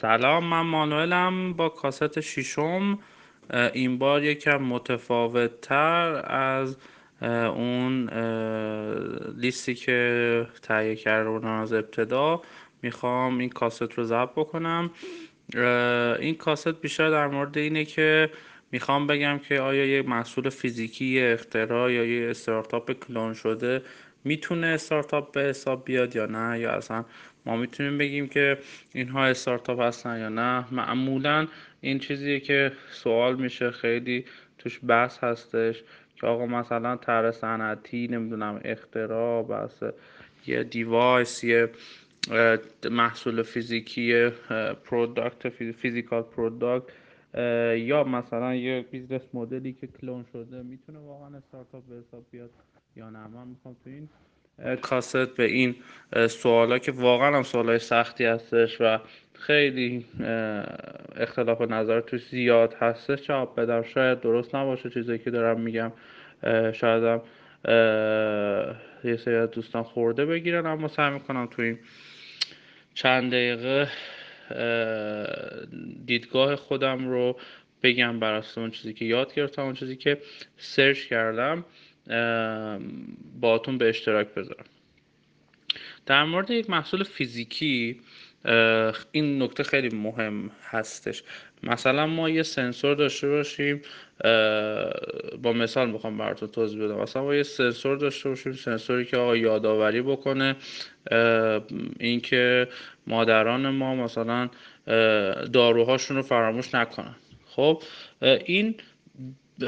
سلام من مانوئلم با کاست ششم. این بار یکم متفاوت تر از اون لیستی که تهیه کرده از ابتدا. می‌خوام این کاست رو ضبط بکنم. این کاست بیشتر در مورد اینه که می‌خوام بگم که آیا یه محصول فیزیکی اختراع یا یه استارتاپ کلون شده می‌تونه استارتاپ به حساب بیاد یا نه یا اصلا ما می‌تونیم بگیم که اینها استارتاپ هستن یا نه. معمولا این چیزیه که سوال میشه خیلی توش بحث هستش که آقا مثلا طرح صنعتی نمی‌دونم اختراع بحث یه device یه محصول فیزیکی product physical product یا مثلا یه business model ی که کلون شده می‌تونه واقعا استارتاپ به حساب بیاد یا نه. من می‌خوام تو این کاست به این سوالا که واقعا هم سوالای سختی هستش و خیلی اختلاف نظر توش زیاد هستش. جواب بدم؟ شاید درست نباشه چیزایی که دارم میگم. شاید هم یه سری دوستان خورده بگیرن اما سعی می‌کنم تو این چند دقیقه دیدگاه خودم رو بگم بر اون چیزی که یاد گرفتم اون چیزی که سرچ کردم. باتون به اشتراک بذارم. در مورد یک محصول فیزیکی این نکته خیلی مهم هستش. مثلا ما یه سنسور داشته باشیم با مثال می‌خوام براتون توضیح بدم. مثلا ما یه سنسور داشته باشیم سنسوری که آقا یادآوری بکنه اینکه مادران ما مثلا داروهاشون رو فراموش نکنن. خب این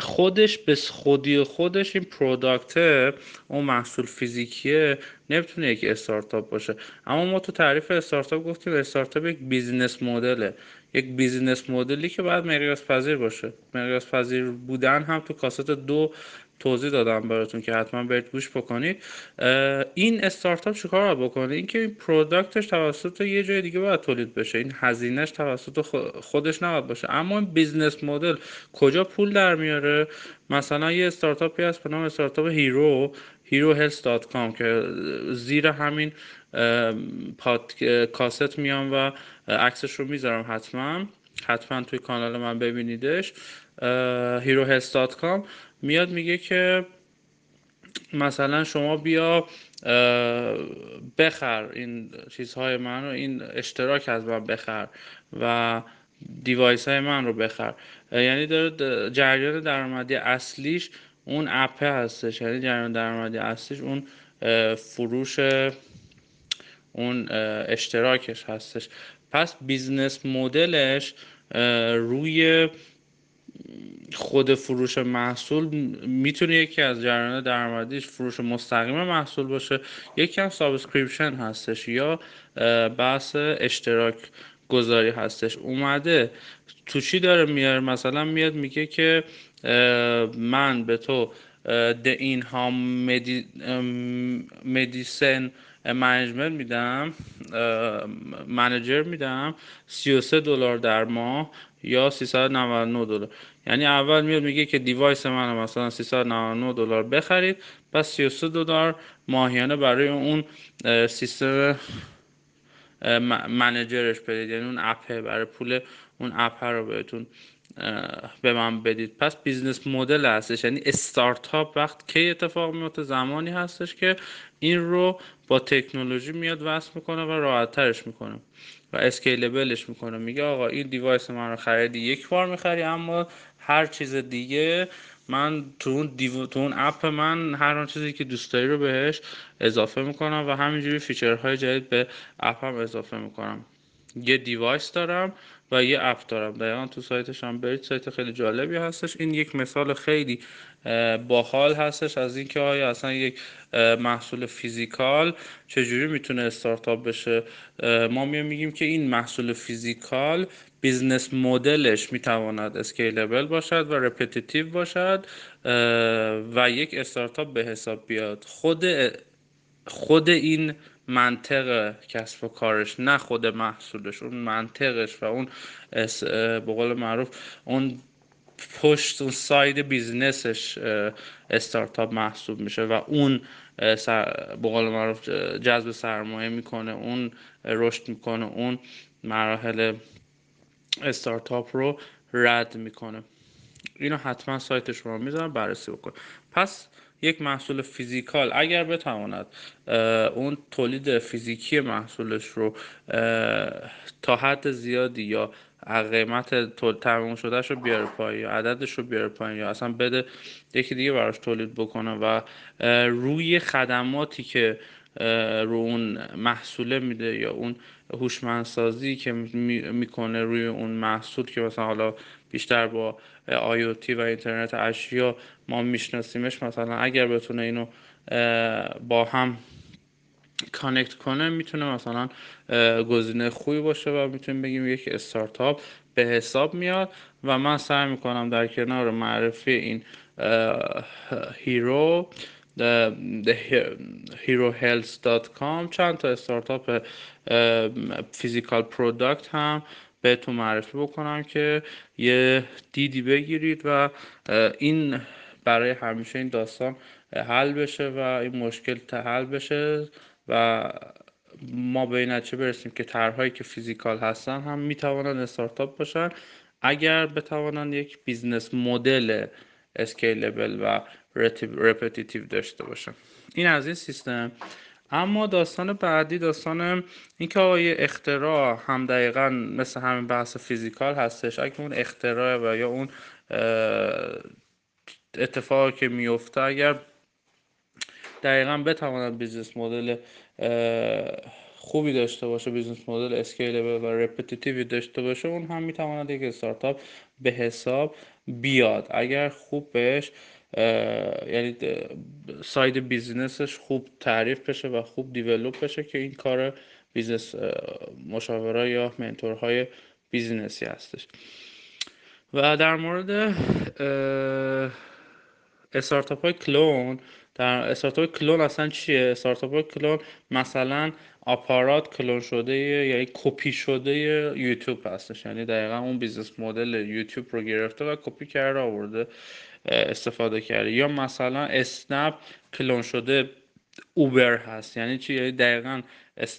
خودش به خودی خودش این product ه اون محصول فیزیکیه نمی‌تونه یک استارتاپ باشه. اما ما تو تعریف استارتاپ گفتیم استارتاپ یک business model ه. یک business model ی که باید مقیاس پذیر باشه. مقیاس پذیر بودن هم تو کاست دو توضیح دادم براتون که حتما برید گوش بکنید. این استارتاپ چیکار بکنه؟ اینکه این product ش توسط یه جای دیگه باید تولید بشه. این هزینهش توسط خودش نباید باشه. اما این business model کجا پول در میاره؟ مثلا یه استارتاپی هست به نام استارتاپ Hero herohealth.com که زیر همین پادکاست میام و عکسش رو می‌ذارم حتما. حتما توی کانال من ببینیدش. herohealth.com میاد میگه که مثلا شما بیا بخر این چیزهای من رو این اشتراک از من بخر و device های من رو بخر. یعنی داره جریان درآمدی اصلیش اون اپه هستش. یعنی جریان درآمدی اصلیش اون فروش اون اشتراکش هستش. پس business model ش روی خود فروش محصول می‌تونه یکی از جریان درآمدیش فروش مستقیم محصول باشه یکی هم subscription هستش یا بحث اشتراک گذاری هستش. اومده تو چی داره میاره؟ مثلا میاد میگه که من به تو این ها medi... medicine management میدم manager میدم 33 دلار در ماه یا 399 دلار. یعنی اول میاد میگه که device من مثلا 399 دلار بخرید پس 33 دلار ماهیانه برای اون سیستم manager ش بدید. یعنی اون اپه برای پول اون اپ رو بهتون به من بدید. پس business model هستش. یعنی استارتاپ وقت کی اتفاق میفته؟ زمانی هستش که این رو با تکنولوژی میاد وصل می‌کنه و راحت ترش می‌کنه و scalable ش می‌کنه. میگه آقا این device من رو خریدی یک بار می‌خری اما هر چیز دیگه من تو اون, devi... تو اون اپ من هر آن چیزی که دوست داری رو بهش اضافه می‌کنم و همینجوری feature های جدید به اپم اضافه می‌کنم. یه device دارم و یه اپ دارم. دقیقا تو سایتش هم برید. سایت خیلی جالبی هستش. این یک مثال خیلی باحال هستش از اینکه آیا اصلا یک محصول physical چجوری می‌تونه استارتاپ بشه؟ ما میگیم که این محصول physical business model ش می‌تواند scalable باشد و repetitive باشد و یک استارتاپ به حساب بیاد. خود خود این منطق کسب و کارش نه خود محصولش اون منطقش و اون به قول معروف اون پشت اون side business ش استارتاپ محسوب میشه و اون به قول معروف جذب سرمایه می‌کنه اون رشد می‌کنه اون مراحل استارتاپ رو رد می‌کنه. اینو حتما سایت شما می‌ذارم بررسی بکن پس یک محصول فیزیکال اگر بتواند اون تولید فیزیکی محصولش رو تا حد زیادی یا قیمت تموم شدهش رو بیاره پایین یا عددش رو بیاره پایین یا اصلا بده یکی دیگه براش تولید بکنه و روی خدماتی که رو اون محصوله میده یا اون هوشمندسازی که می‌کنه روی اون محصول که مثلا حالا بیشتر با آیوتی و اینترنت اشیا ما میشناسیمش مثلا اگر بتونه اینو با هم کانکت کنه می‌تونه مثلا گزینه خوبی باشه و می‌تونیم بگیم یک استارتاپ به حساب میاد و من سعی می‌کنم در کنار معرفی این Hero herohealth.com چند تا استارتاپ physical product هم بهتون معرفی بکنم که یه دیدی بگیرید و این برای همیشه این داستان حل بشه و این مشکل حل بشه. و ما به این نتیجه برسیم که طرحهایی که physical هستن هم می‌توانند استارتاپ باشن. اگر بتوانند یک business model scalable و repetitive داشته باشن. این از این سیستم. اما داستان بعدی داستان اینکه آقا یه اختراع هم دقیقا مثل همین بحث physical هستش اگه اون اختراع و یا اون اتفاقی که میفته اگر دقیقا بتواند business model خوبی داشته باشه business model scalable و repetitive ی داشته باشه اون هم می‌تواند یک استارتاپ به حساب بیاد. اگر خوب بهش یعنی side business ش خوب تعریف بشه و خوب develop بشه که این کار business مشاوره یا mentor های business ی هستش. و در مورد استارتاپ های کلون در استارتاپ کلون اصلا چیه؟ استارتاپ کلون مثلا آپارات کلون شده یعنی کپی شده یوتیوب هستش. یعنی دقیقا اون business model یوتیوب رو گرفته و کپی کرده آورده استفاده کرده. یا مثلا اسنپ کلون شده اوبر هست. یعنی چی؟ یعنی دقیقا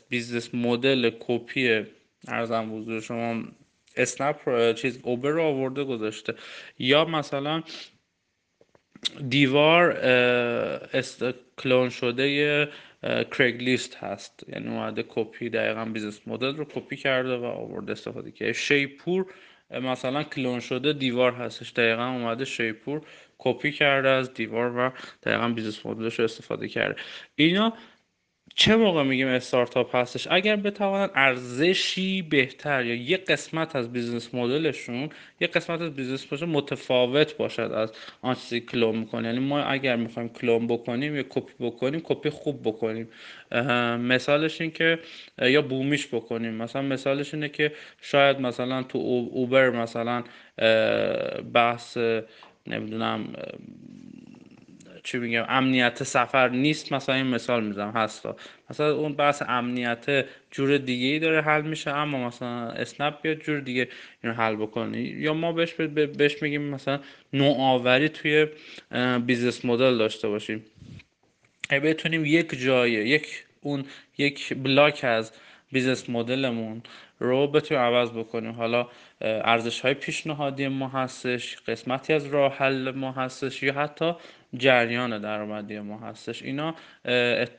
business model کپی عرضم حضور شما. اسنپ چیز اوبر رو آورده گذاشته. یا مثلا دیوار است کلون شده Craigslist هست. یعنی اومده کپی دقیقا business model رو کپی کرده و آورده استفاده کرده. شیپور مثلا کلون شده دیوار هستش. دقیقا اومده شیپور کپی کرده از دیوار و دقیقا business model ش رو استفاده کرده. اینا چه موقع میگیم استارتاپ هستش؟ اگر بتوانن ارزشی بهتر یا یه قسمت از business model شون یه قسمت از business model متفاوت باشد از آن چیزی کلون می‌کنه یعنی ما اگر می‌خوایم کلون بکنیم یا کپی بکنیم کپی خوب بکنیم. مثالش این که یا بومیش بکنیم. مثلا مثالش اینه که شاید مثلا تو اوبر مثلا بحث نمی‌دونم چی میگم امنیت سفر نیست مثلا این مثال می‌زنم هستا مثلا اون بحث امنیت جور دیگه ای داره حل میشه اما مثلا اسنپ بیاد جور دیگه اینو حل بکنه. یا ما بهش بهش میگیم مثلا نوآوری توی business model داشته باشیم. بتونیم یک جایه یک اون یک block از business model مون رو بتونیم عوض بکنیم. حالا ارزش های پیشنهادی ما هستش قسمتی از راه حل ما هستش یا حتی جریان درآمدی ما هستش. اینا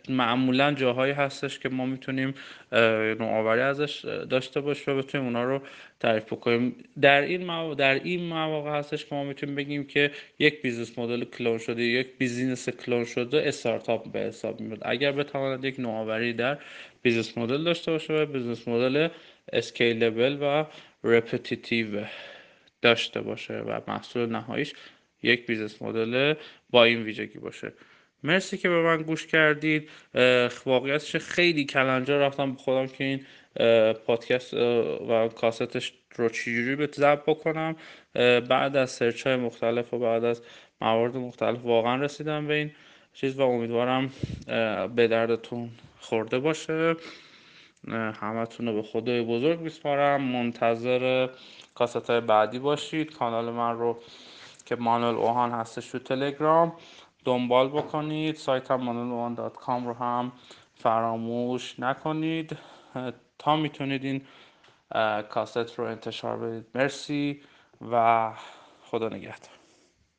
معمولا جاهایی هستش که ما می‌تونیم نوآوری ازش داشته باشیم و بتونیم اونا رو تعریف بکنیم. در این مواقع در این مواقع هستش که ما می‌تونیم بگیم که یک business model clone شده یک business clone شده استارتاپ به حساب میاد. اگر بتواند یک نوآوری در business model داشته باشه و business model scalable و repetitive داشته باشه و محصول نهاییش یک business model با این ویژگی باشه. مرسی که به من گوش کردید. واقعیتش خیلی کلنجار رفتم با خودم که این پادکست و کاستش رو چجوری به ضبط بکنم. بعد از سرچ های مختلف و بعد از موارد مختلف واقعا رسیدم به این چیز و امیدوارم به دردتون خورده باشه. همتون رو به خدای بزرگ میسپارم. منتظر کاست های بعدی باشید. کانال من رو که مانول اوهان هستش تو تلگرام دنبال بکنید. سایت هم مانول رو هم فراموش نکنید. تا می‌تونید این کاست رو انتشار بدید. مرسی و خدا نگهدار.